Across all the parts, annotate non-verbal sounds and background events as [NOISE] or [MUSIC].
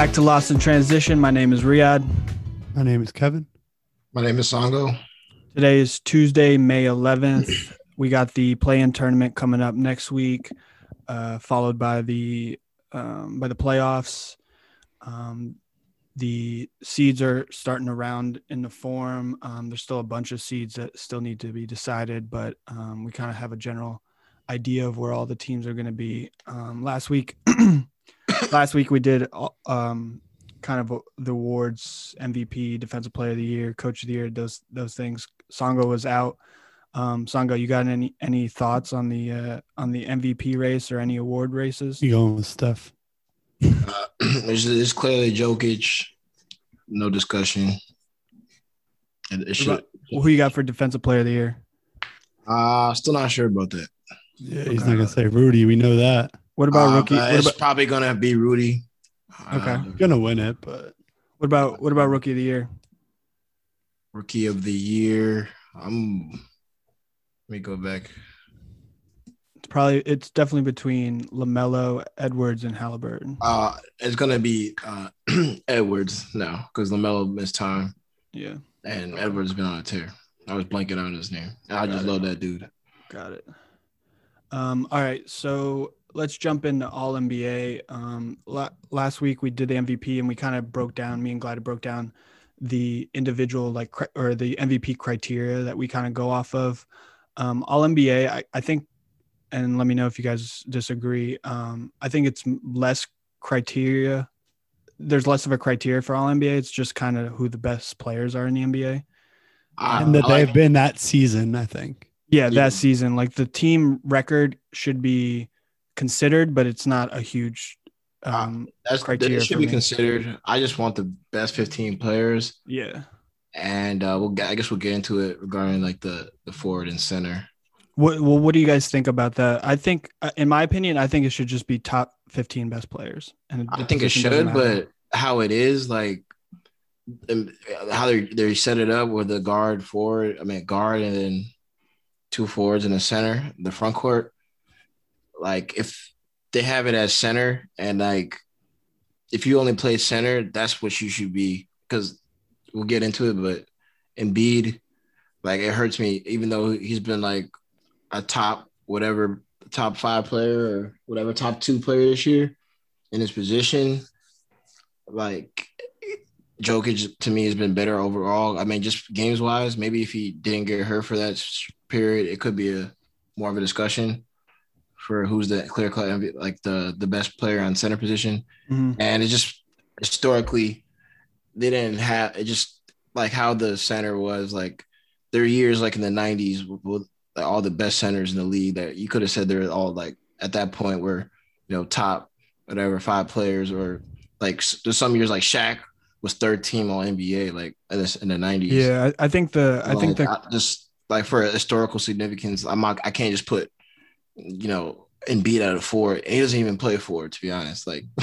Welcome back to Lost in Transition. My name is Riyadh. My name is Kevin. My name is Sango. Today is Tuesday, May 11th. We got the play-in tournament coming up next week, uh, followed by the um, by the playoffs. Um, the seeds are starting to round in the form. Um, there's still a bunch of seeds that still need to be decided, but um, we kind of have a general idea of where all the teams are going to be. Um, last week, [CLEARS THROAT] last week we did um, kind of the awards: MVP, Defensive Player of the Year, Coach of the Year. Those those things. Sango was out. Um, Sango, you got any any thoughts on the uh, on the MVP race or any award races? You going with Steph? Uh, [CLEARS THROAT] it's, it's clearly Jokic. No discussion. It, it should, about, who you got for Defensive Player of the Year? Uh still not sure about that. Yeah, he's not gonna say Rudy. We know that. What about Uh, rookie? What it's about, probably gonna be Rudy. Okay. Uh, Gonna win it, but what about what about rookie of the year? rookie of the year. I'm. Let me go back. It's probably it's definitely between Lamelo, Edwards, and Halliburton. Uh, it's gonna be uh [CLEARS THROAT] Edwards now because Lamelo missed time Yeah, and Edwards been on a tear. I was blanking on his name. I just it. love that dude. got it. Um, all right, so let's jump into All NBA. Um, la- last week we did the MVP and we kind of broke down. Me and Glyda broke down the individual like cri- or the MVP criteria that we kind of go off of. Um, All NBA, I, I think, and let me know if you guys disagree. Um, I think it's less criteria. There's less of a criteria for All NBA. It's just kind of who the best players are in the NBA. I- and that like- they've been that season. I think. Yeah, Yeah. that season, like the team record should be considered, but it's not a huge. Um, That's criteria that should be me. considered. I just want the best 15 players, yeah. and uh, we'll get, I guess we'll get into it regarding like the the forward and center. What well, what do you guys think about that? I think, uh, in my opinion, I think it should just be top fifteen best players. And I think it should, but how it is like um, how they they set it up with the guard forward. I mean guard and then two forwards in the center, the front court. Like if they have it as center and like if you only play center, that's what you should be because we'll get into it. But Embiid, like it hurts me, even though he's been like a top whatever top five player or whatever top two player this year in his position. Like Jokic to me has been better overall. I mean, just games wise, maybe if he didn't get hurt for that period, it could be a more of a discussion for who's the clear cut like the the best player on center position. Mhm. And it just historically they didn't have it just like how the center was like their years like in the 90s with, all the best centers in the league that you could have said they're all like at that point were you know top whatever five players or like there's some years like Shaq was third team all NBA like in the, in the 90s. yeah, I, I think the I think Like, the I just like for historical significance, I'm not I can't just put you know Embiid out a four. And he doesn't even play four to be honest. Like [LAUGHS]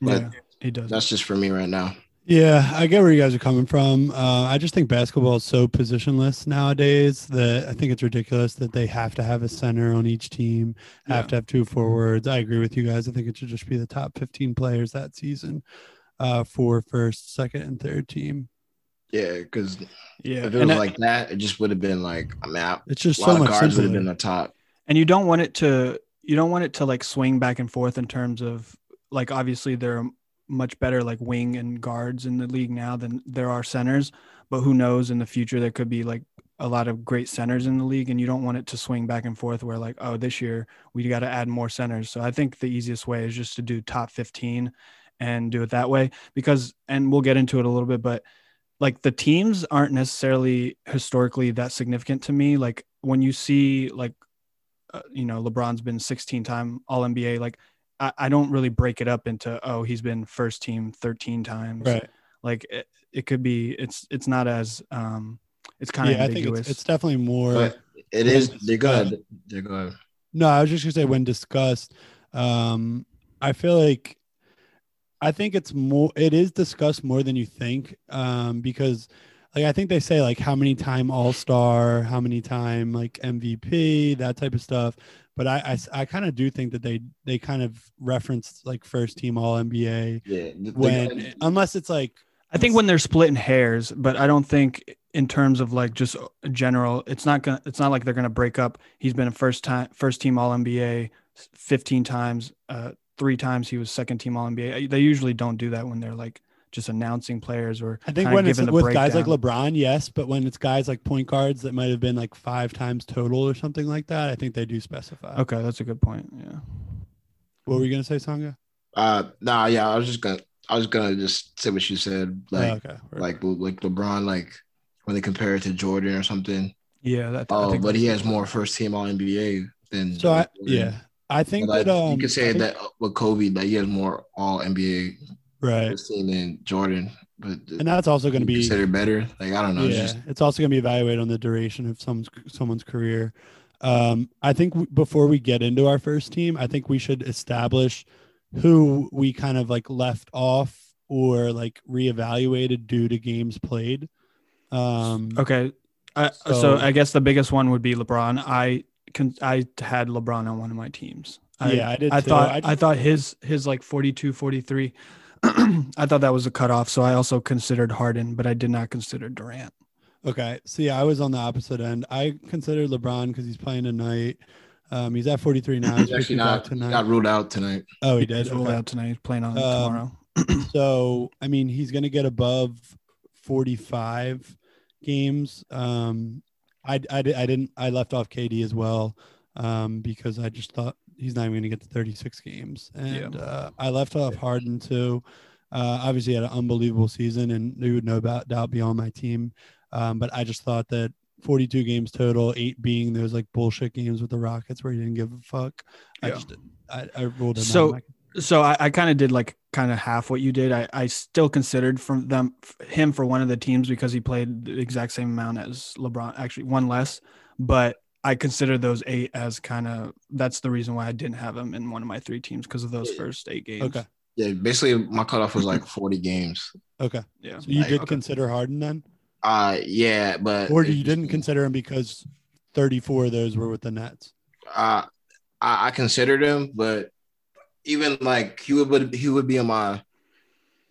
but yeah, he does. that's just for me right now. Yeah, I get where you guys are coming from. Uh, I just think basketball is so positionless nowadays that I think it's ridiculous that they have to have a center on each team, have Yeah. to have two forwards. I agree with you guys. I think it should just be the top 15 players that season uh, for first, second, and third team. Yeah, because Yeah, if it and was I- like that, it just would have been like a map. It's just a so lot of much guards would have simpler. been the top. And you don't want it to you don't want it to like swing back and forth in terms of like obviously there are much better like wing and guards in the league now than there are centers but who knows in the future there could be like a lot of great centers in the league and you don't want it to swing back and forth where like oh this year we got to add more centers. So i think the easiest way is just to do top 15 and do it that way because and we'll get into it a little bit but like the teams aren't necessarily historically that significant to me. Like when you see like uh, you know lebron's been 16 time all nba like I, I don't really break it up into oh he's been first team 13 times Right. like it, it could be it's it's not as um it's kind of Yeah, I think ambiguous it's, it's definitely more. But it When is they're gonna they're gonna No, I was just gonna say when discussed, um, I feel like I think it's more it is discussed more than you think. Um, because like I think they say like how many time All Star, how many time like MVP, that type of stuff. But I I, I kind of do think that they they kind of reference like first team All NBA Yeah. the- the- when unless it's like I think when they're splitting hairs, but I don't think in terms of like just general, it's not gonna. It's not like they're gonna break up. He's been a first time, first team All NBA, fifteen times. Uh, three times he was second team All NBA. They usually don't do that when they're like just announcing players or I think when it's giving the with guys like. LeBron, yes, but when it's guys like point guards that might have been like five times total or something like that, I think they do specify. Okay, that's a good point. Yeah. What were you gonna say, Sangha? Uh, nah, yeah, I was just gonna, I was gonna just say what you said, like, oh, okay. Word. like, like LeBron, like when they compare it to Jordan or something. Yeah. That, I Oh, but he has more first team All NBA than. so I, yeah, I think But, like, that um you could say think- that with Kobe, that he has more All NBA right, first team than Jordan, but and that's also going to be considered better. Like I don't know, it's yeah, just it's also going to be evaluated on the duration of someone's someone's career. Um, I think w- before we get into our first team, I think we should establish who we kind of like left off or like reevaluated due to games played. Um, Okay. I, so, So- I guess the biggest one would be LeBron. I can I had LeBron on one of my teams. I, Yeah, I did I too. thought I I, thought his his like 42 43 [CLEARS THROAT] I thought that was a cutoff. So I also considered Harden, but I did not consider Durant. Okay. So yeah, I was on the opposite end. I considered LeBron because he's playing tonight. Um, he's at 43 now. he's He's actually actually not tonight. got ruled out tonight. oh, he He's did. ruled Okay. out tonight. He's playing on Um, tomorrow. [CLEARS THROAT] So I mean, he's going to get above 45 games. Um, I, I, I didn't. I left off KD as well um, because I just thought he's not even going to get to 36 games, and uh, I left off Harden too. Uh, obviously, he had an unbelievable season, and he would no about doubt be on my team. Um, but I just thought that 42 games total, eight being those like bullshit games with the Rockets where he didn't give a fuck. I Yeah. just I, I ruled him So- out. So I, I kind of did like kind of half what you did. I, I still considered from them him for one of the teams because he played the exact same amount as LeBron, actually one less. But I considered those eight as kind of that's the reason why I didn't have him in one of my three teams because of those Yeah. first eight games. okay, Yeah, basically my cutoff was like 40 games. okay. Yeah. So you Like, did okay. consider Harden then, Uh yeah, but or you didn't just- consider him because 34 of those were with the Nets. uh I, I considered him, but even like he would he would be in my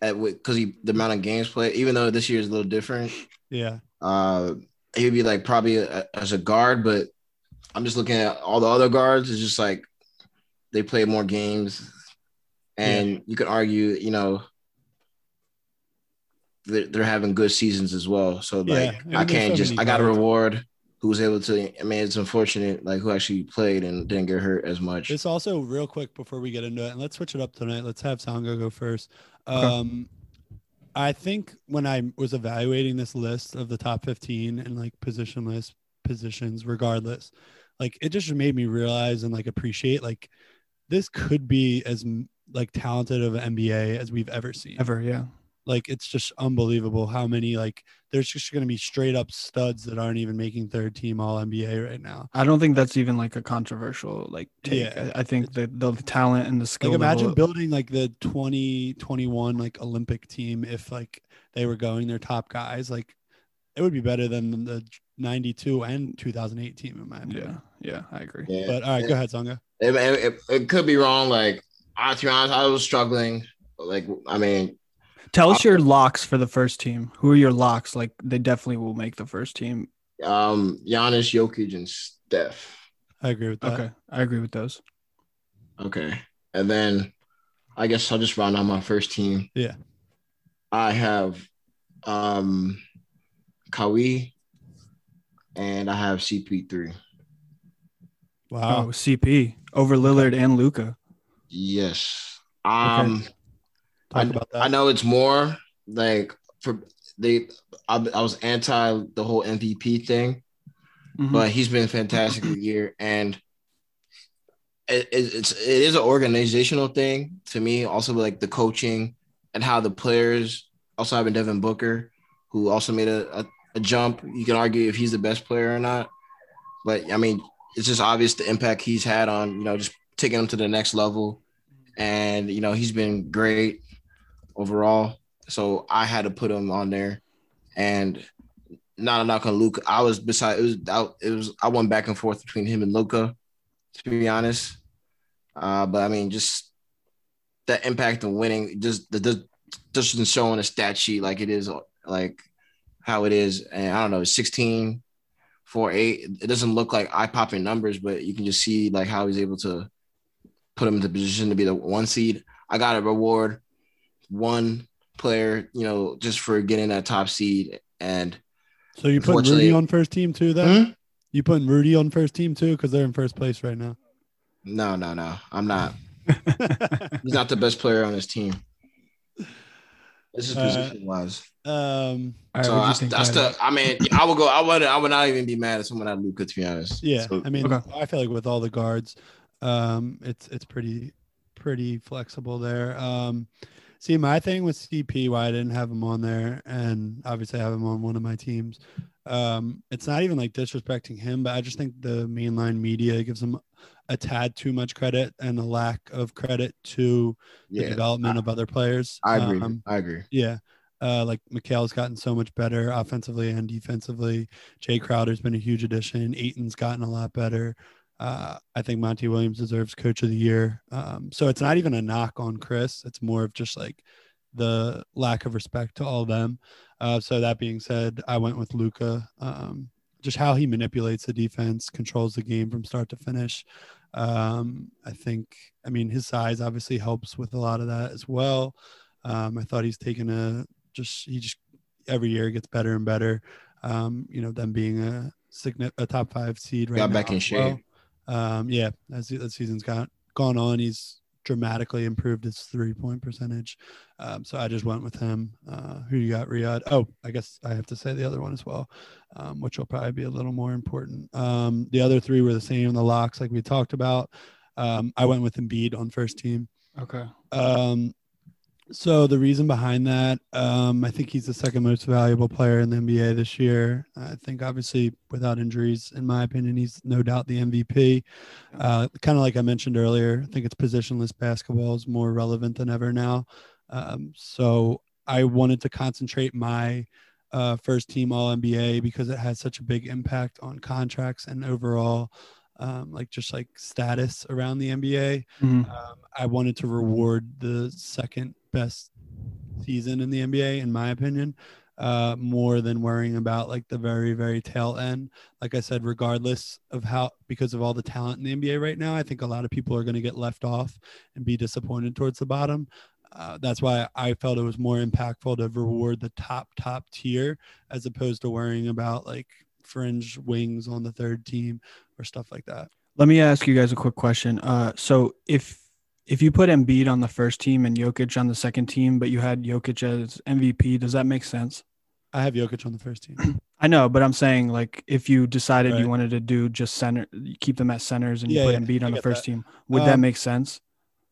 at because he the amount of games played, even though this year is a little different. Yeah, Uh, he would be like probably a, as a guard, but I'm just looking at all the other guards. It's just like they play more games, and you could argue, you know, they're, they're having good seasons as well. So like I I can't just I got to guards. reward who was able to. I mean, it's unfortunate like who actually played and didn't get hurt as much. It's also real quick before we get into it, and let's switch it up tonight. Let's have Sanga go first. Okay. Um, I think when I was evaluating this list of the top 15 and like positionless positions, regardless, like it just made me realize and like appreciate like this could be as like talented of an NBA as we've ever seen. Ever. Yeah. Like it's just unbelievable how many like there's just going to be straight up studs that aren't even making third team all NBA right now. I don't think that's even like a controversial like take. Yeah. I, I think the the talent and the skill. Like imagine level- building like the 2021 like Olympic team if like they were going their top guys like it would be better than the 92 and 2018 in my opinion. Yeah. Yeah. I agree. Yeah. But all right, go ahead, Songa. It, it, it, it could be wrong. Like, I, to be honest, I was struggling. Like, I mean, Tell us your locks for the first team. Who are your locks? Like they definitely will make the first team. um, Giannis, Jokic, and Steph. I agree with that. Okay. I agree with those. Okay. And then I guess I'll just round out my first team. Yeah. I have um Kawhi and I have CP3. Wow. Oh, CP over Lillard and Luka. Yes. Um Talk I, about that. I know it's more like for they I, I was anti the whole MVP thing. Mhm. but he's been fantastic this year, and it, it, it's it is an organizational thing to me. Also, like the coaching and how the players. Also, having Devin Booker, who also made a, a, a jump. You can argue if he's the best player or not, but I mean, it's just obvious the impact he's had on you know just taking him to the next level, and you know he's been great overall. So I had to put him on there, and not a knock on Luka. I was beside it was I, it was I went back and forth between him and Luka, to be honest. Uh, but I mean, just that impact of winning just the, the just doesn't a stat sheet like it is like how it is. And I don't know, 16, 4, 8. It doesn't look like eye popping numbers, but you can just see like how he's able to put him into position to be the one seed. I got a reward one player, you know, just for getting that top seed. And so you put Rudy on first team too, then? Hmm? You putting Rudy on first team too because they're in first place right now. No, no, no. I'm not. [LAUGHS] He's not the best player on his team. This is uh, position wise. Um, so right, I, that's the. I mean, I would go. I would. I would not even be mad if someone had Luka. To be honest. Yeah, so, I mean, okay. I feel like with all the guards, um, it's it's pretty pretty flexible there. Um, see, my thing with CP, why I didn't have him on there, and obviously I have him on one of my teams. Um, it's not even like disrespecting him, but I just think the mainline media gives him a tad too much credit and a lack of credit to the development I, of other players. I agree. Um, I agree. Yeah. Uh, like Mikal's gotten so much better offensively and defensively. Jae Crowder's been a huge addition. Ayton's gotten a lot better. Uh, I think Monty Williams deserves Coach of the Year. Um, so it's not even a knock on Chris. It's more of just like the lack of respect to all of them. Uh, so that being said, I went with Luka. Um, just how he manipulates the defense, controls the game from start to finish. Um, I think, I mean, his size obviously helps with a lot of that as well. Um, I thought he's taken a just he just every year gets better and better. Um, you know, them being a sign a top five seed right got now. back in shape. Well. Um, yeah, as the season's got gone on, he's dramatically improved his three point percentage. Um, so I just went with him. Uh, who you got, Riyadh? Oh, I guess I have to say the other one as well, um, which will probably be a little more important. Um, the other three were the same, the locks, like we talked about. Um, I went with Embiid on first team. Okay. So the reason behind that, um, I think he's the second most valuable player in the NBA this year. I think obviously without injuries, in my opinion, he's no doubt the MVP. Uh, kind of like I mentioned earlier, I think it's positionless basketball is more relevant than ever now. Um, so I wanted to concentrate my uh, first team All NBA because it has such a big impact on contracts and overall um, like just like status around the NBA. Mm-hmm. Um, I wanted to reward the second best season in the NBA, in my opinion, uh, more than worrying about like the very, very tail end. Like I said, regardless of how, because of all the talent in the NBA right now, I think a lot of people are going to get left off and be disappointed towards the bottom. Uh, that's why I felt it was more impactful to reward the top, top tier as opposed to worrying about like fringe wings on the third team or stuff like that. Let me ask you guys a quick question. Uh, so if if you put Embiid on the first team and Jokic on the second team, but you had Jokic as MVP, does that make sense? I have Jokic on the first team. [CLEARS THROAT] I know, but I'm saying like if you decided right. you wanted to do just center, keep them at centers, and yeah, you put yeah, Embiid on the first that. team, would um, that make sense?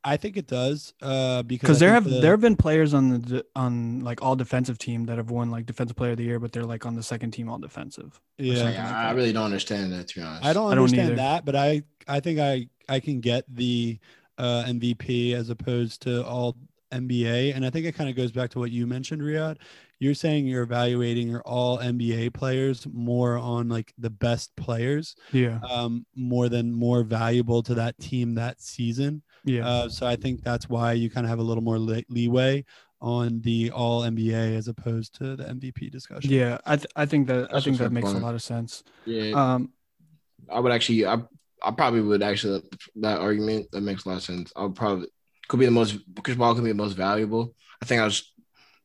I think it does, uh, because there have the, there have been players on the on like all defensive team that have won like defensive player of the year, but they're like on the second team all defensive. Yeah, yeah I really don't understand that to be honest. I don't understand I don't that, but I I think I I can get the uh, MVP as opposed to all NBA, and I think it kind of goes back to what you mentioned, Riyadh. You're saying you're evaluating your all NBA players more on like the best players, yeah, um, more than more valuable to that team that season. Yeah. Uh, so I think that's why you kind of have a little more le- leeway on the all NBA as opposed to the MVP discussion. Yeah, I th- I think that that's I think that makes point. a lot of sense. Yeah. Um, I would actually I I probably would actually that argument that makes a lot of sense. I'll probably could be the most Chris Paul could be the most valuable. I think I was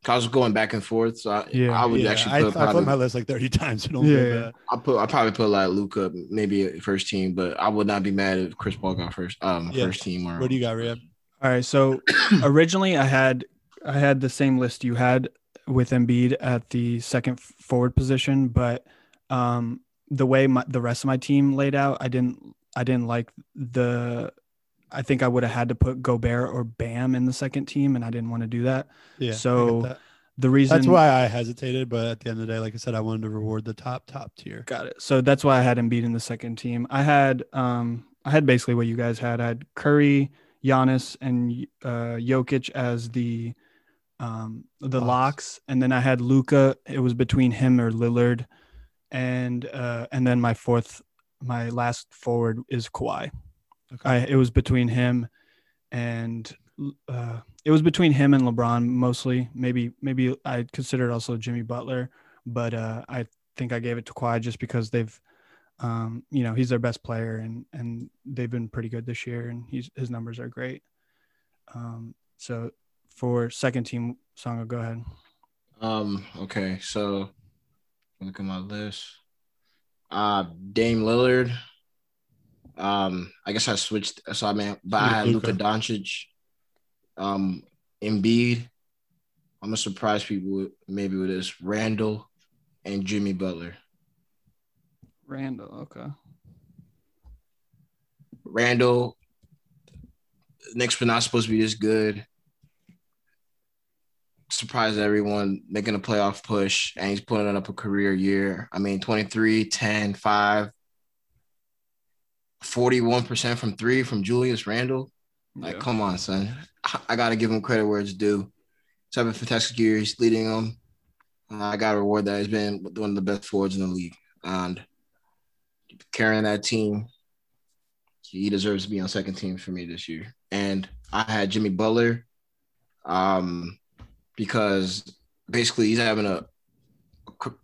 I was going back and forth, so I, yeah, I would yeah. actually. Put I, probably, I put my list like thirty [LAUGHS] times. So yeah, I put I probably put like Luka maybe first team, but I would not be mad if Chris Paul got first um yeah. first team. Or what do you got, Riyadh? All right, so [COUGHS] originally I had I had the same list you had with Embiid at the second forward position, but um the way my, the rest of my team laid out, I didn't I didn't like the I think I would have had to put Gobert or Bam in the second team, and I didn't want to do that. Yeah. So the reason that's why I hesitated, but at the end of the day, like I said, I wanted to reward the top top tier. Got it. So that's why I had Embiid in the second team. I had um I had basically what you guys had. I had Curry, Giannis, and uh, Jokic as the um the locks, locks and then I had Luka. It was between him or Lillard. and uh, and then my fourth, my last forward is Kawhi. Okay. I, it was between him and uh, it was between him and LeBron mostly. Maybe maybe I considered also Jimmy Butler, but uh, I think I gave it to Kawhi just because they've, um, you know, he's their best player and and they've been pretty good this year and he's his numbers are great. Um, so for second team, Songa, go ahead. Um. Okay. So look at my list. Uh, Dame Lillard. Um, I guess I switched. So I mean, but I had Luka. Doncic, um, Embiid. I'm gonna surprise people with, maybe with this Randle and Jimmy Butler. Randle, okay. Randle, Knicks were not supposed to be this good. Surprised everyone making a playoff push, and he's putting up a career year. I mean, 23, 10, 5, 41% from three from Julius Randle. Like, Yeah. come on, son. I- got to give him credit where it's due. A fantastic year. He's leading them. Uh, I got to reward that. He's been one of the best forwards in the league. And carrying that team, he deserves to be on second team for me this year. And I had Jimmy Butler um, because basically he's having a,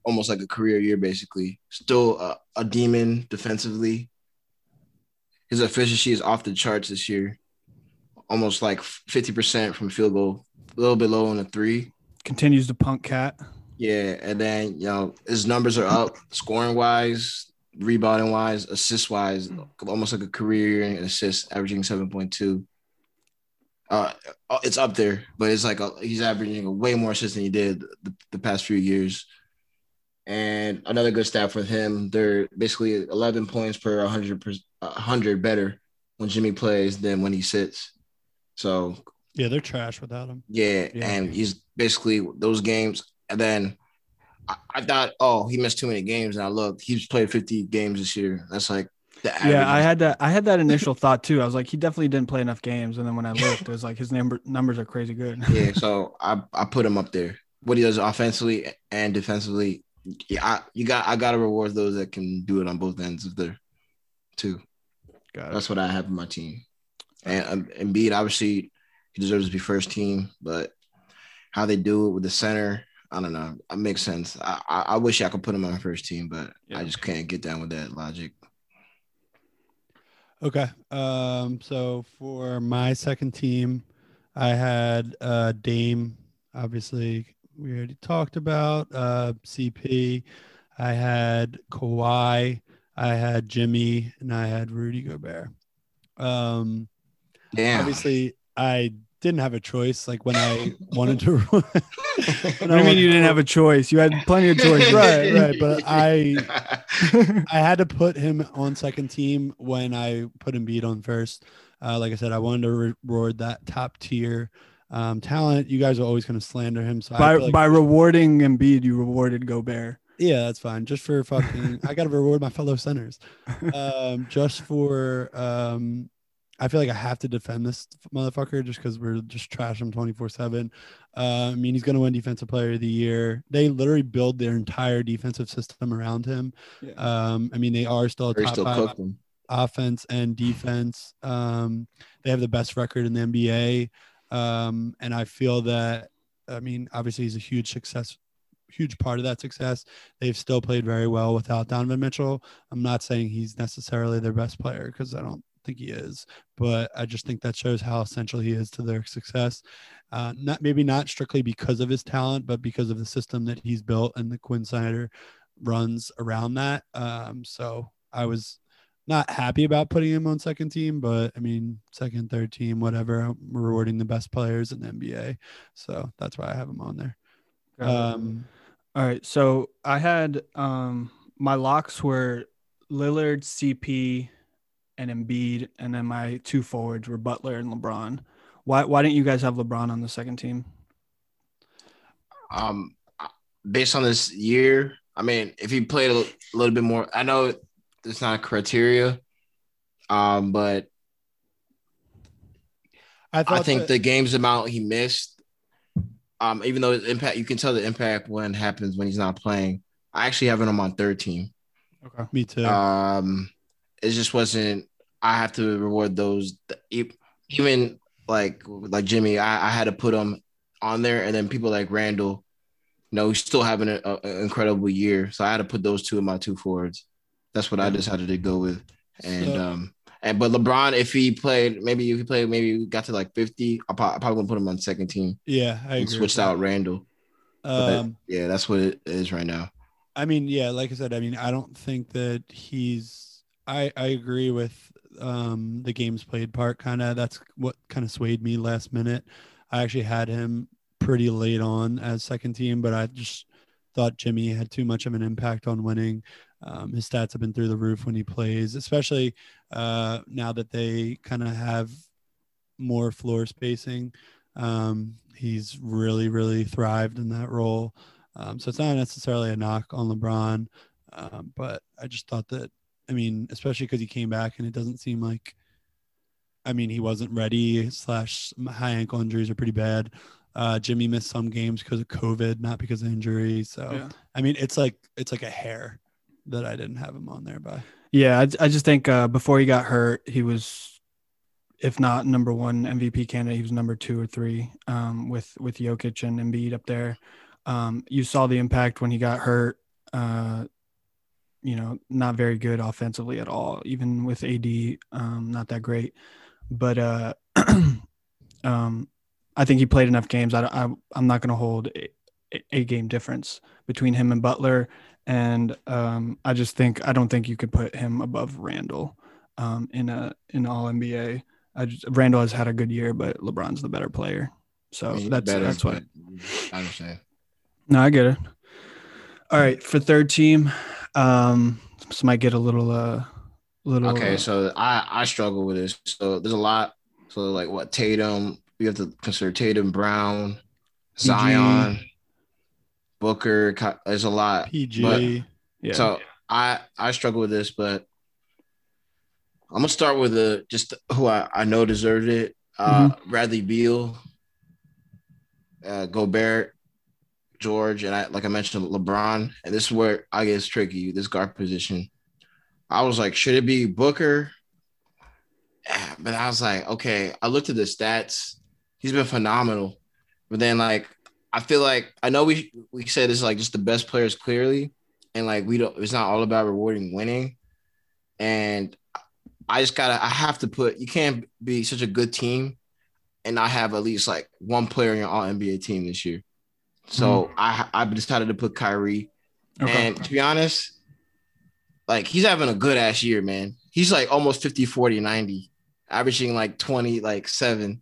almost like a career year, basically. Still a, a demon defensively. His efficiency is off the charts this year. Almost like 50% from field goal, a little bit low on the three. Continues to punk cat. Yeah, and then you know his numbers are up, scoring wise, rebounding wise, assist wise, hmm. almost like a career year in assists, averaging seven point two. Uh, it's up there, but it's like a, he's averaging way more assists than he did the, the past few years. And another good stat for him, they're basically 11 points per 100 per, 100 better when Jimmy plays than when he sits. So Yeah, they're trash without him. yeah, Yeah. and he's basically those games. And then I, I thought, oh, he missed too many games, and I looked, he's played 50 games this year. That's like. Yeah, I had that. I had that initial thought too. I was like, he definitely didn't play enough games, and then when I [LAUGHS] looked, it was like his number numbers are crazy good. yeah, [LAUGHS] so I I put him up there. What he does offensively and defensively, yeah, I, you got I got to reward those that can do it on both ends of their two. Got it. That's what I have in my team. And um, Embiid, obviously, he deserves to be first team, but how they do it with the center, I don't know. It makes sense. I, I, I wish I could put him on first team, but Yeah. I just can't get down with that logic. Okay. Um, so for my second team, I had uh Dame, obviously we already talked about uh CP. I had Kawhi, I had Jimmy, and I had Rudy Gobert. Um Damn. obviously I didn't have a choice like when I [LAUGHS] wanted to [LAUGHS] What do you mean you didn't have a choice? You had plenty of choices. [LAUGHS] right, right. But I I had to put him on second team when I put Embiid on first. Uh, like I said, I wanted to reward that top tier um, talent. You guys are always going to slander him, so by feel like- by rewarding Embiid, you rewarded Gobert. yeah, that's fine. Just for fucking, I got to reward my fellow centers. Um, just for, um, I feel like I have to defend this motherfucker just because we're just trash him twenty four seven. Uh, I mean, he's going to win Defensive Player of the Year. They literally build their entire defensive system around him. Yeah. Um, I mean, they are still a top still five cooked offense and defense. Um, they have the best record in the NBA. Um, and I feel that, I mean, obviously he's a huge success, huge part of that success. They've still played very well without Donovan Mitchell. I'm not saying he's necessarily their best player because I don't think he is, but I just think that shows how essential he is to their success. Uh, not maybe not strictly because of his talent, but because of the system that he's built and the Quin Snyder runs around that. Um, so I was not happy about putting him on second team, but I mean, second, third team, whatever. I'm rewarding the best players in the NBA. So that's why I have him on there. Um, All right. So I had um my locks were Lillard, CP, and Embiid, and then my two forwards were Butler and LeBron. Why why didn't you guys have LeBron on the second team? Um, based on this year, I mean, if he played a little bit more, I know it's not a criteria, um, but I I think that- the games amount he missed, um, even though his impact, you can tell the impact when happens when he's not playing. I actually have him on my third team. Okay. Me too. Um, it just wasn't. I have to reward those. Even like like Jimmy, I, I had to put him on there, and then people like Randle. you know, he's still having an incredible year. So I had to put those two in my two forwards. That's what I decided to go with. And So- um, and but LeBron, if he played, maybe if he played, maybe got to like fifty, I'll probably, put him on second team yeah, I agree. switched out Randle. that. Um, yeah, that's what it is right now. I mean, yeah, like I said, I mean, I don't think that he's. I I agree with um the games played part. Kind of that's what kind of swayed me last minute. I actually had him pretty late on as second team, but I just thought Jimmy had too much of an impact on winning. Um, his stats have been through the roof when he plays, especially uh, now that they kind of have more floor spacing. Um, he's really, really thrived in that role. Um, so it's not necessarily a knock on LeBron, um, but I just thought that, I mean, especially because he came back and it doesn't seem like, I mean, he wasn't ready. Slash, high ankle injuries are pretty bad. Uh, Jimmy missed some games because of COVID, not because of injury. So Yeah. I mean, it's like it's like a hair that I didn't have him on there by. Yeah, I, I just think uh, before he got hurt, he was, if not number one MVP candidate, he was number two or three um, with with Jokic and Embiid up there. Um, you saw the impact when he got hurt. Uh, you know, not very good offensively at all. Even with AD, um, not that great. But uh, [CLEARS THROAT] um, I think he played enough games. I, I I'm not going to hold a, a game difference between him and Butler and um, I just think I don't think you could put him above Randle um, in a in All NBA. I just, Randle has had a good year, but LeBron's the better player. So he's that's better, that's what. I understand. No, I get it. All right, for third team, um, this might get a little uh, little. Okay, uh, so I I struggle with this. So there's a lot. So like what Tatum, you have to consider Tatum, Brown, Zion, Booker. There's a lot. PG. But- yeah. So I I struggle with this, but I'm gonna start with the just who I, I know deserved it. Uh, Bradley Beal, uh, Gobert, George, and I like I mentioned LeBron. And this is where I get tricky. This guard position. I was like, should it be Booker? Ah, But I was like, okay. I looked at the stats. He's been phenomenal. But then like I feel like I know we we said it's like just the best players clearly, and like we don't. It's not all about rewarding winning, and I just gotta. I have to put. You can't be such a good team, and not have at least like one player in your All NBA team this year. So mm-hmm. I I decided to put Kyrie, okay. and to be honest, like he's having a good ass year, man. He's like almost 50, 40, 90, averaging like 20, like seven.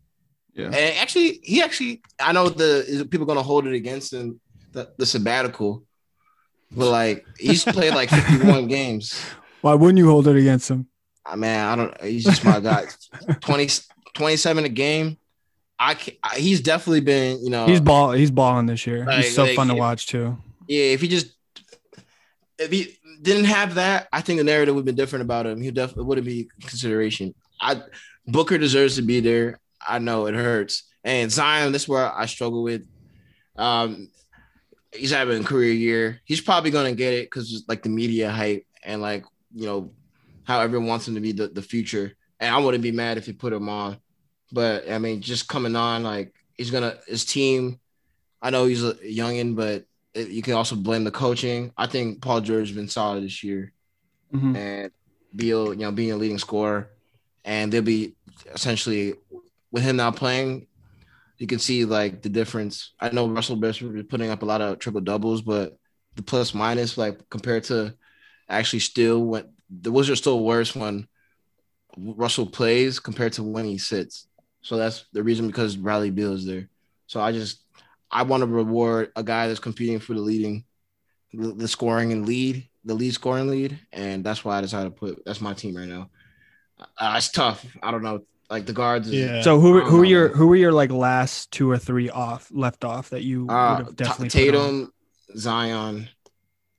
Yeah. And actually, he actually, I know the people gonna hold it against him, the, the sabbatical, but like he's played like [LAUGHS] 51 games. Why wouldn't you hold it against him? Ah, I mean, I don't, he's just my guy. [LAUGHS] 20, 27 a game. I I, he's definitely been, you know, He's ball. He's balling this year. Like- he's so like, fun to watch too. yeah, if he just if he didn't have that, I think the narrative would have been different about him. He definitely wouldn't be consideration. I Booker deserves to be there. I know it hurts. And Zion, this is where I struggle with. Um, he's having a career year. He's probably gonna get it because like the media hype and like you know how everyone wants him to be the, the future. And I wouldn't be mad if you put him on. But I mean, just coming on, like he's gonna his team. I know he's a youngin, but it- you can also blame the coaching. I think Paul George has been solid this year, Mhm. and Beal, you know, being a leading scorer, and they'll be essentially with him now playing. You can see like the difference. I know Russell Westbrook is putting up a lot of triple doubles, but the plus minus, like compared to actually still when the Wizards still worse when Russell plays compared to when he sits. So that's the reason because Bradley Beal is there. So I just I want to reward a guy that's competing for the leading, the, the scoring and lead, the lead scoring lead, and that's why I decided to put that's my team right now. Uh, it's tough. I don't know, like the guards. Yeah. So who who are your who are your like last two or three off left off that you uh, would have definitely Ta- put on? Tatum, Zion,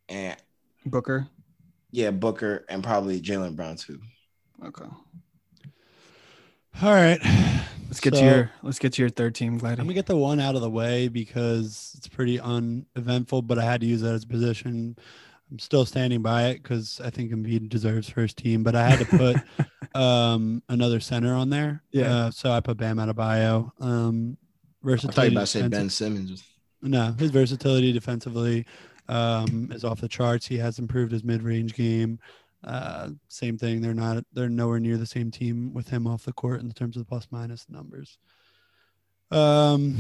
and Booker. yeah, Booker, and probably Jaylen Brown too. Okay. All right. Let's get So- to your let's get to your third team, I'm Gladdy. gonna get the one out of the way because it's pretty uneventful, but I had to use that as a position. I'm still standing by it because I think Embiid deserves first team, but I had to put [LAUGHS] um, another center on there. Yeah. Uh, so I put Bam Adebayo. Um, I thought you about to say Ben Simmons. No, his versatility defensively um, is off the charts. He has improved his mid-range game. Uh, same thing. They're not. They're nowhere near the same team with him off the court in terms of the plus minus numbers. Um,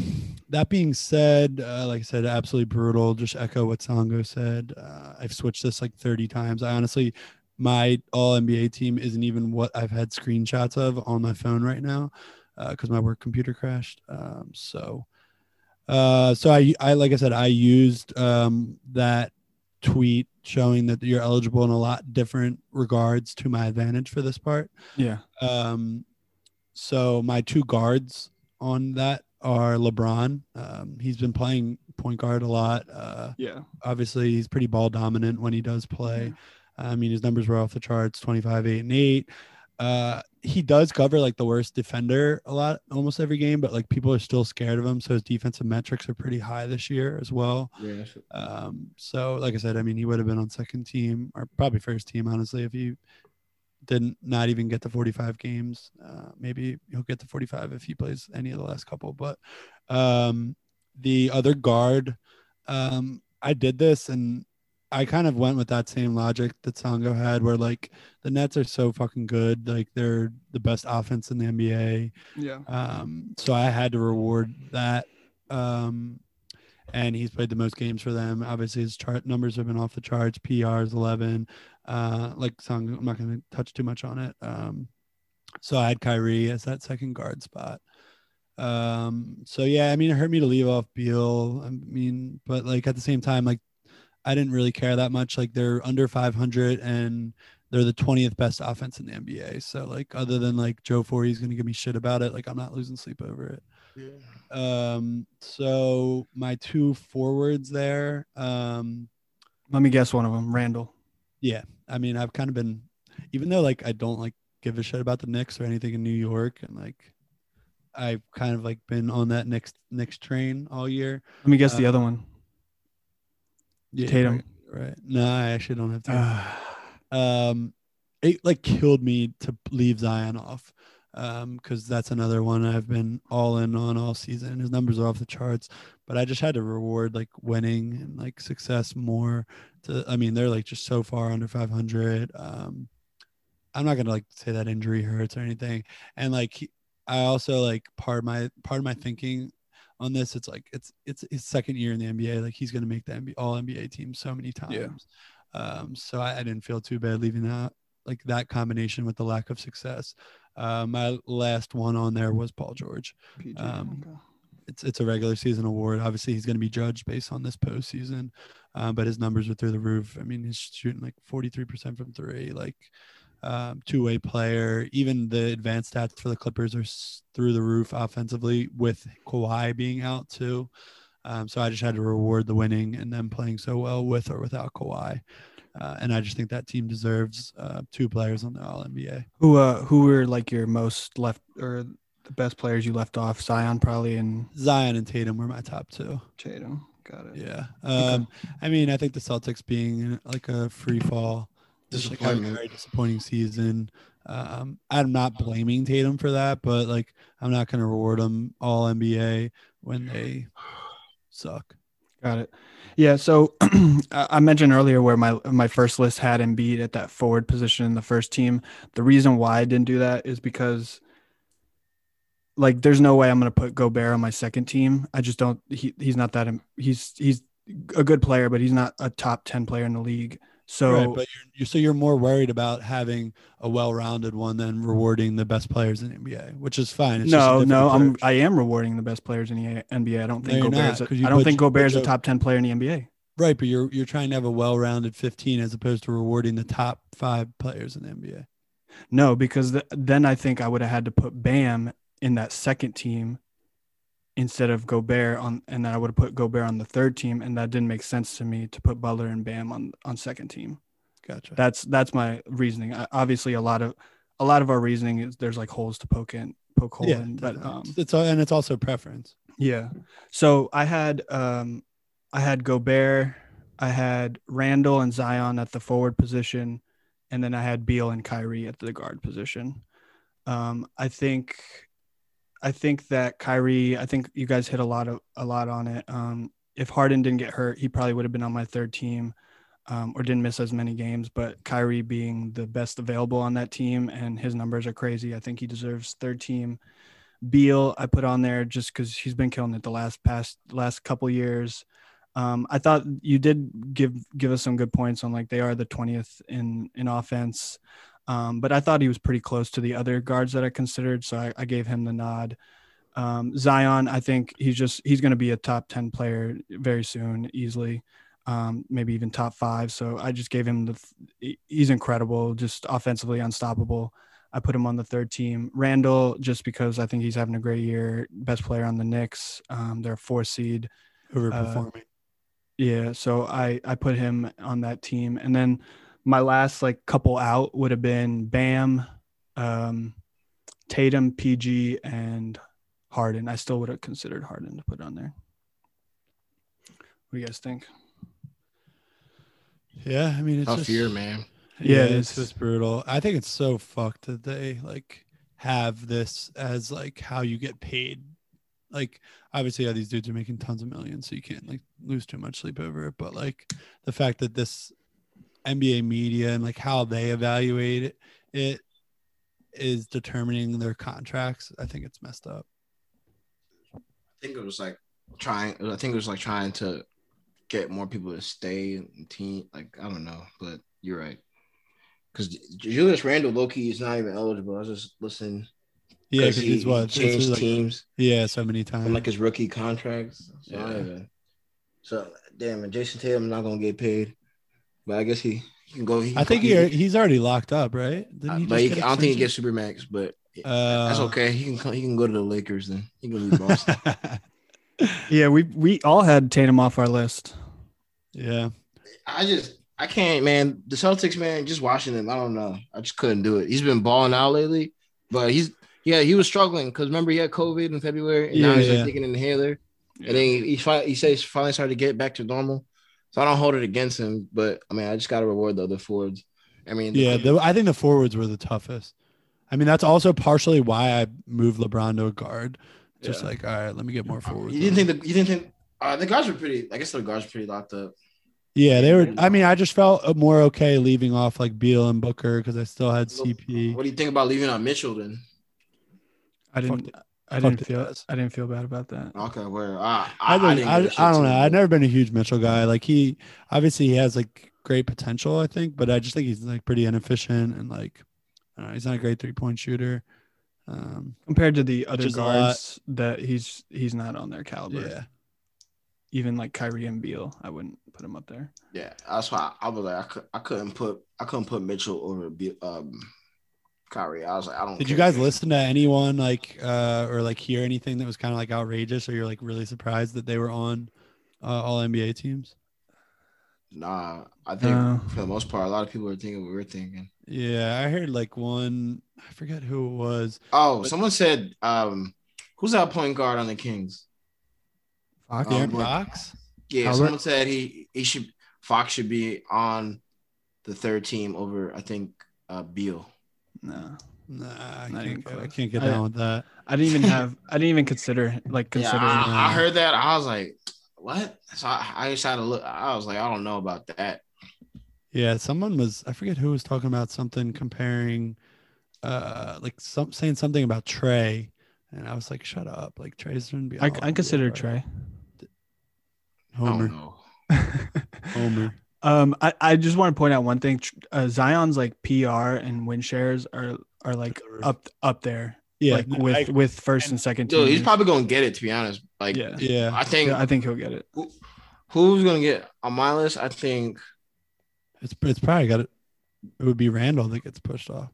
that being said, uh, like I said, absolutely brutal. Just echo what Sango said. Uh, I've switched this like 30 times. I honestly, my all NBA team isn't even what I've had screenshots of on my phone right now because my work computer crashed. Um, so, uh, so I, I like I said, I used um, that tweet showing that you're eligible in a lot different regards to my advantage for this part. Yeah. Um, so my two guards on that are LeBron. Um, he's been playing point guard a lot. Uh, Yeah. obviously, he's pretty ball dominant when he does play. I mean, his numbers were off the charts 25, 8, and 8. Uh, he does cover like the worst defender a lot, almost every game, but like people are still scared of him. So his defensive metrics are pretty high this year as well. Yeah. Um, so like I said, I mean, he would have been on second team or probably first team, honestly, if he didn't not even get the 45 games. Uh, maybe he'll get the 45 if he plays any of the last couple. But um, the other guard, um, I did this and I kind of went with that same logic that Sango had, where like the Nets are so fucking good, like they're the best offense in the NBA. Yeah. Um, so I had to reward that. Um, and he's played the most games for them. Obviously, his chart numbers have been off the charts. PR is 11. Uh, like Song, I'm not going to touch too much on it. Um, so I had Kyrie as that second guard spot. Um, so yeah, I mean, it hurt me to leave off Beal. I mean, but like at the same time, like I didn't really care that much. Like they're under 500 and they're the 20th best offense in the NBA. So like other than like Joe Forey's going to give me shit about it, like I'm not losing sleep over it. Yeah. Um, so my two forwards there. Um, Let me guess one of them. Randle. yeah, I mean, I've kind of been, even though like I don't like give a shit about the Knicks or anything in New York, and like I've kind of like been on that Knicks Knicks train all year. Let me guess the Uh, other one. Yeah, Tatum. Right, right. No, I actually don't have Tatum. Uh, um it like killed me to leave Zion off um because that's another one I've been all in on all season. His numbers are off the charts, but I just had to reward like winning and like success more. To I mean, they're like just so far under 500. Um, I'm not gonna like say that injury hurts or anything, and like I also like part of my part of my thinking on this. It's like it's it's his second year in the NBA. Like he's gonna make the NBA, all NBA team so many times. Um, so I, I didn't feel too bad leaving out like that combination with the lack of success. Uh, my last one on there was Paul George. PG. um, Okay. It's it's a regular season award. Obviously, he's going to be judged based on this postseason, um, but his numbers are through the roof. I mean, he's shooting like forty three percent from three, like um, two way player. Even the advanced stats for the Clippers are through the roof offensively, with Kawhi being out too. Um, so I just had to reward the winning and them playing so well with or without Kawhi. Uh, and I just think that team deserves uh, two players on the All NBA. Who uh who were like your most left or the best players you left off? Zion probably and Zion and Tatum were my top two. Tatum. Got it. Yeah. Um, I mean, I think the Celtics being like a free fall, just like a very disappointing season. Um, I'm not blaming Tatum for that, but like I'm not going to reward them all NBA when they suck. Got it. Yeah. So [CLEARS THROAT] I I mentioned earlier where my my first list had Embiid at that forward position in the first team. The reason why I didn't do that is because like there's no way I'm gonna put Gobert on my second team. I just don't. He he's not that. He's he's a good player, but he's not a top ten player in the league. So right, but you're, you're so you're more worried about having a well-rounded one than rewarding the best players in the NBA, which is fine. It's just no, no, I'm. I am rewarding the best players in the NBA. I don't think you're Gobert's. not, A, 'cause you I don't put- think Gobert's a top ten player in the NBA. right, but you're you're trying to have a well-rounded 15 as opposed to rewarding the top five players in the NBA. No, because th- then I think I would have had to put Bam in that second team instead of Gobert on, and then I would have put Gobert on the third team, and that didn't make sense to me to put Butler and Bam on on second team. Gotcha. That's that's my reasoning. I, obviously, a lot of a lot of our reasoning is there's like holes to poke in poke hole Yeah, in. But um, it's and it's also preference. yeah. So I had um, I had Gobert, I had Randle and Zion at the forward position, and then I had Beal and Kyrie at the guard position. Um, I think, I think that Kyrie. I think you guys hit a lot of a lot on it. Um, if Harden didn't get hurt, he probably would have been on my third team. Um, or didn't miss as many games, but Kyrie being the best available on that team and his numbers are crazy. I think he deserves third team. Beal, I put on there just because he's been killing it the last past last couple years. Um, I thought you did give give us some good points on like they are the twentieth in in offense, um, but I thought he was pretty close to the other guards that I considered, so I, I gave him the nod. Um, Zion, I think he's just he's going to be a top ten player very soon, easily, um, maybe even top five. So I just gave him the he's incredible, just offensively unstoppable. I put him on the third team. Randle, just because I think he's having a great year, best player on the Knicks. Um, they're a four seed. Overperforming. Yeah, so I I put him on that team, and then my last like couple out would have been Bam, um, Tatum, PG, and Harden. I still would have considered Harden to put on there. What do you guys think? yeah, I mean it's Tough just, year, man. Yeah, Yeah, it's it's- just brutal. I think it's so fucked that they like have this as like how you get paid. Like obviously, yeah, these dudes are making tons of millions, so you can't like lose too much sleep over it. But like the fact that this NBA media and like how they evaluate it, it is determining their contracts. I think it's messed up. I think it was like trying. I think it was like trying to get more people to stay in team. Like I don't know, but you're right. Because Julius Randle, Luka is not even eligible. I was just listening. Yeah, because he, he's what it's changed like- teams Yeah, so many times. from like his rookie contracts. So, Yeah. so damn, and Jayson Tatum not gonna get paid, but I guess he, he can go. He I think he, he, he's already locked up, right? Didn't uh, but he, I don't think he extension? gets supermax, but Uh, that's okay. He can come, he can go to the Lakers then. He can leave Boston. [LAUGHS] Yeah, we we all had Tatum off our list. yeah. I just I can't, man. The Celtics, man, just watching them, I don't know. I just couldn't do it. He's been balling out lately, but he's yeah, he was struggling because remember he had COVID in February, and now Yeah, he's like taking an inhaler, and then he he, fi- he says finally started to get back to normal. So I don't hold it against him, but I mean I just got to reward the other forwards. I mean, Yeah, the, I think the forwards were the toughest. I mean, that's also partially why I moved LeBron to a guard. Just Yeah. like, all right, let me get more forwards. you didn't think the you didn't think uh, the guards were pretty. I guess the guards were pretty locked up. Yeah, they were. I mean, I just felt more okay leaving off like Beal and Booker because I still had CP. What do you think about leaving out Mitchell then? I didn't. Fuck I didn't feel. Jazz. I didn't feel bad about that. Okay, where I I, I, I, don't- didn't I, give a shit I don't too, know. I've never been a huge Mitchell guy. Like he obviously he has like great potential, I think, but I just think he's like pretty inefficient and like I don't know, he's not a great three point shooter. Um, Compared to the other is guards, that he's he's not on their caliber. yeah, Even like Kyrie and Beal, I wouldn't put him up there. Yeah, that's why I, was like, I, could, I couldn't put I couldn't put Mitchell over Be- um Kyrie. I was like, I don't. Did you guys listen to anyone like uh or like hear anything that was kind of like outrageous or you're like really surprised that they were on uh, all NBA teams? Nah, I think No. for the most part, a lot of people are thinking what we were thinking. Yeah, I heard like one. I forget who it was. Oh, But- someone said, um, who's that point guard on the Kings? Fox? Um, Fox. Yeah, Albert? someone said he he should Fox should be on the third team over I think uh Beal. No, Nah, I Not even can't, go- I close. can't get I- down with that. I didn't even have. I didn't even consider like Yeah, consider. I, I heard that. I was like, what? So I, I just had to look. I was like, I don't know about that. Yeah, someone was. I forget who was talking about something comparing, uh, like some saying something about Trey, and I was like, shut up. Like Trey's gonna be. I, all I consider over. Trey. I don't [LAUGHS] Homer. know. Homer. Um, I, I just want to point out one thing. Uh, Zion's like PR and win shares are are like Through the roof. up up there, Yeah, like with I- with first and second Dude, he's probably gonna get it. To be honest, like, Yeah. yeah. I think Yeah, I think he'll get it. who, who's gonna get on my list? I think It's it's probably got it. It would be Randle that gets pushed off.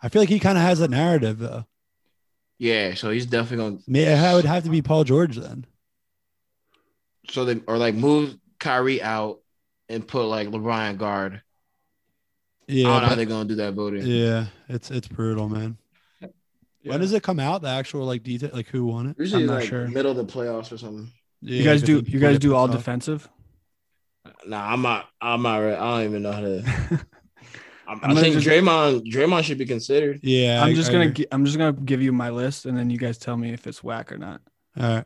I feel like he kind of has a narrative though. yeah. So he's definitely gonna. May it would have to be Paul George then. So they or like move Kyrie out and put like LeBron at guard. I Yeah, don't know how but- they're gonna do that voting. yeah. It's it's brutal, man. When does it come out? The actual like detail, like who won it? Usually I'm not like sure. middle of the playoffs or something. You guys do you guys do all defense. defensive? Nah, I'm not. I'm not. re- I don't even know how to. [LAUGHS] I'm, I'm I gonna think just- Draymond. Draymond should be considered. Yeah, I'm I- just I gonna agree. I'm just gonna give you my list and then you guys tell me if it's whack or not. All right.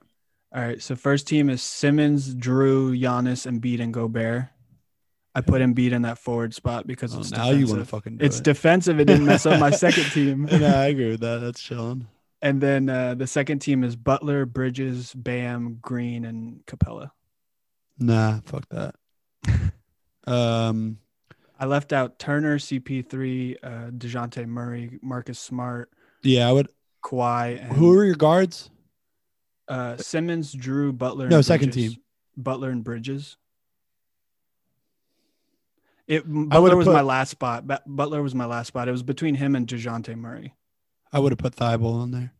All right. So first team is Simmons, Jrue, Giannis, and Embiid, and Gobert. I put Embiid in that forward spot because Oh, it's now you want to defensive. fucking do It's it. defensive. It didn't mess up my second [LAUGHS] team. no, I agree with that. That's chilling. And then uh, the second team is Butler, Bridges, Bam, Green, and Capela. Nah, fuck that. [LAUGHS] um, I left out Turner, CP3, uh, Dejounte Murray, Marcus Smart, yeah, I would. Kawhi, and Who are your guards? uh, Simmons, Jrue, Butler. No, and second Bridges. team. Butler and Bridges. It Butler was put- my last spot. But Butler was my last spot. It was between him and Dejounte Murray. I would have put Thybulle on there.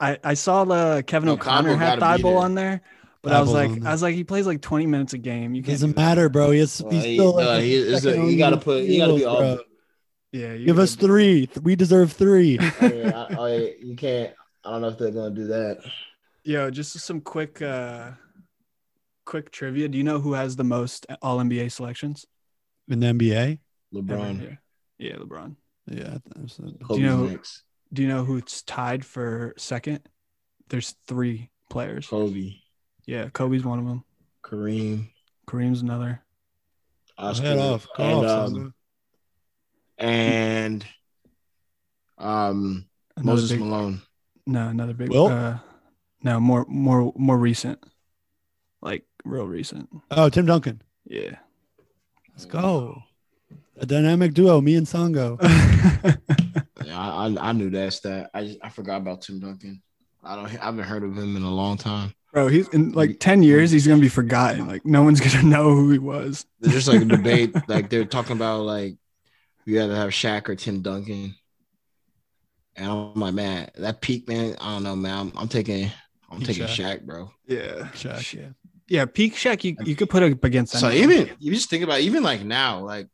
I, I saw uh, Kevin No, O'Connor Thybulle had Thybulle on there, but I was like. I was like, he plays like 20 minutes a game. You can't Doesn't do matter, bro. He's, Well, he's he- still like no, a he- it's second a- you gotta put- you gotta be all- bro. Yeah, you Give us be- three. We deserve three. [LAUGHS] I mean, I, I, you can't. I don't know if they're gonna do that. Yo, just some quick, uh, quick trivia. Do you know who has the most All NBA selections? In the NBA? LeBron, Ever? Yeah. yeah, LeBron. Yeah. that's- Kobe's you know- next. Do you know who's tied for second? There's three players. Kobe, Yeah, Kobe's one of them. Kareem, Kareem's another. Oscar, Head off. Go and, off, um, and um, Another Moses big, Malone. no, another big. Wilt? Uh, no, more, more, more recent. Like real recent. Oh, Tim Duncan. Yeah. Let's go. A dynamic duo, me and Sango. [LAUGHS] Yeah, I, I, I knew that stat. I just, I forgot about Tim Duncan. I don't. I haven't heard of him in a long time. Bro, he's in like 10 years, he's going to be forgotten. Like, no one's going [LAUGHS] to know who he was. There's just like a debate. [LAUGHS] like they're talking about like you either have Shaq or Tim Duncan. And I'm like, man, that peak, man. I don't know, man. I'm, I'm taking, I'm taking Shaq. Shaq, bro. Yeah. Shaq, yeah. Yeah. Peak Shaq, you, you could put up against that. So anyone. even you just think about it, even like now, like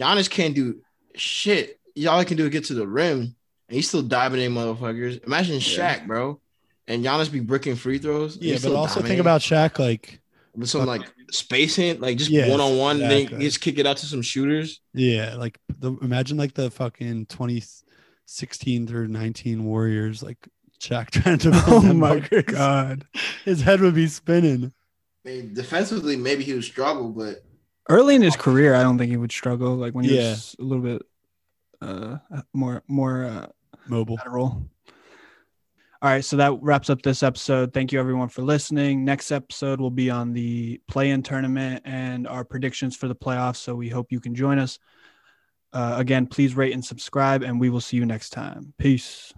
Giannis can't do shit. All he can do is get to the rim, and he's still diving in motherfuckers. Imagine Shaq, bro, and Giannis be bricking free throws. Yeah, but still also think about Shaq. Like, with some like uh, spacing, like just Yes, one on one, then exactly. just kick it out to some shooters. yeah, like the imagine like the fucking 2016 through 19 Warriors, like Shaq [LAUGHS] trying to. Oh defend them my fuckers. God. His head would be spinning. I mean, defensively, maybe he would struggle, but Early in his career, I don't think he would struggle. Like when he Yeah. was a little bit uh, more, more uh, Mobile. lateral. All right, so that wraps up this episode. Thank you everyone for listening. Next episode will be on the play-in tournament and our predictions for the playoffs. So we hope you can join us. Uh, again, please rate and subscribe, and we will see you next time. Peace.